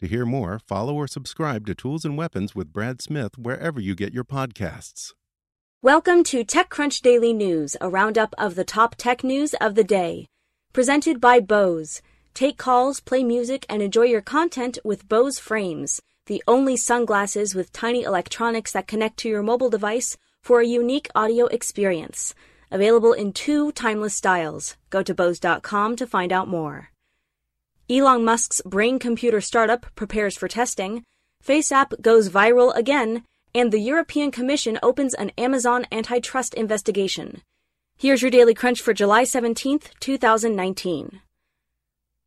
To hear more, follow or subscribe to Tools and Weapons with Brad Smith wherever you get your podcasts. Welcome to TechCrunch Daily News, a roundup of the top tech news of the day. Presented by Bose. Take calls, play music, and enjoy your content with Bose Frames, the only sunglasses with tiny electronics that connect to your mobile device for a unique audio experience. Available in two timeless styles. Go to Bose.com to find out more. Elon Musk's brain computer startup prepares for testing. FaceApp goes viral again and the European Commission opens an Amazon antitrust investigation. Here's your daily crunch for July 17th, 2019.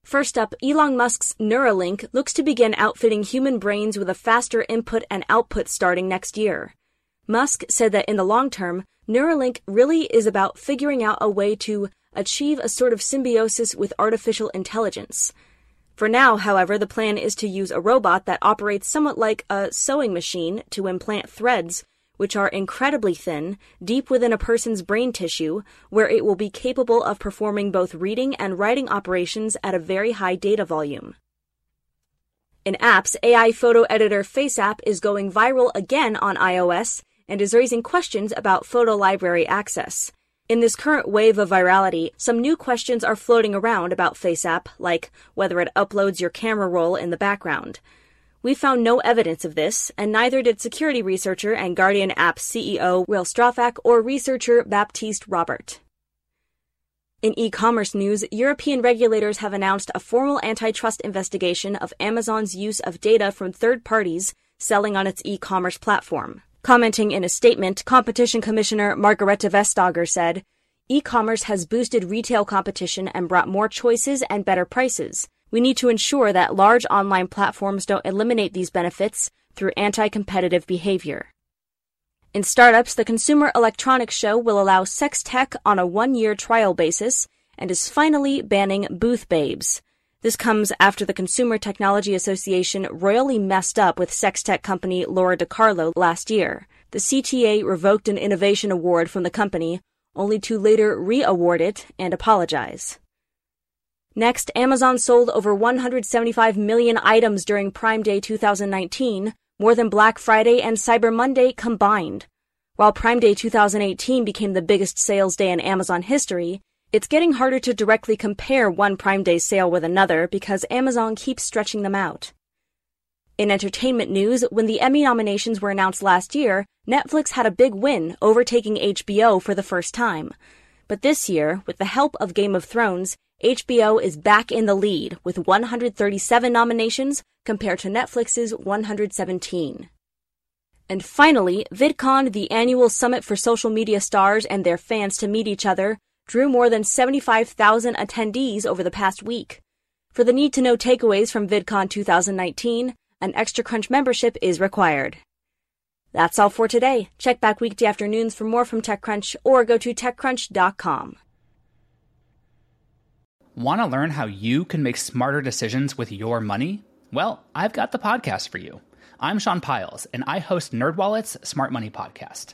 First up, Elon Musk's Neuralink looks to begin outfitting human brains with a faster input and output starting next year. Musk said that in the long term, Neuralink really is about figuring out a way to achieve a sort of symbiosis with artificial intelligence. For now, however, the plan is to use a robot that operates somewhat like a sewing machine to implant threads, which are incredibly thin, deep within a person's brain tissue, where it will be capable of performing both reading and writing operations at a very high data volume. In apps, AI photo editor FaceApp is going viral again on iOS and is raising questions about photo library access. In this current wave of virality, some new questions are floating around about FaceApp, like whether it uploads your camera roll in the background. We found no evidence of this, and neither did security researcher and Guardian App CEO Will Strafach or researcher Baptiste Robert. In e commerce news, European regulators have announced a formal antitrust investigation of Amazon's use of data from third parties selling on its e commerce platform. Commenting in a statement, Competition Commissioner Margrethe Vestager said, E-commerce has boosted retail competition and brought more choices and better prices. We need to ensure that large online platforms don't eliminate these benefits through anti-competitive behavior. In startups, the Consumer Electronics Show will allow sex tech on a one-year trial basis and is finally banning booth babes. This comes after the Consumer Technology Association royally messed up with sex tech company Lora DiCarlo last year. The CTA revoked an innovation award from the company, only to later re award it and apologize. Next, Amazon sold over 175 million items during Prime Day 2019, more than Black Friday and Cyber Monday combined. While Prime Day 2018 became the biggest sales day in Amazon history, it's getting harder to directly compare one Prime Day sale with another because Amazon keeps stretching them out. In entertainment news, when the Emmy nominations were announced last year, Netflix had a big win, overtaking HBO for the first time. But this year, with the help of Game of Thrones, HBO is back in the lead with 137 nominations compared to Netflix's 117. And finally, VidCon, the annual summit for social media stars and their fans to meet each other, drew more than 75,000 attendees over the past week. For the need to know takeaways from VidCon 2019, an Extra Crunch membership is required. That's all for today. Check back weekday afternoons for more from TechCrunch or go to TechCrunch.com. Want to learn how you can make smarter decisions with your money? Well, I've got the podcast for you. I'm Sean Pyles, and I host NerdWallet's Smart Money Podcast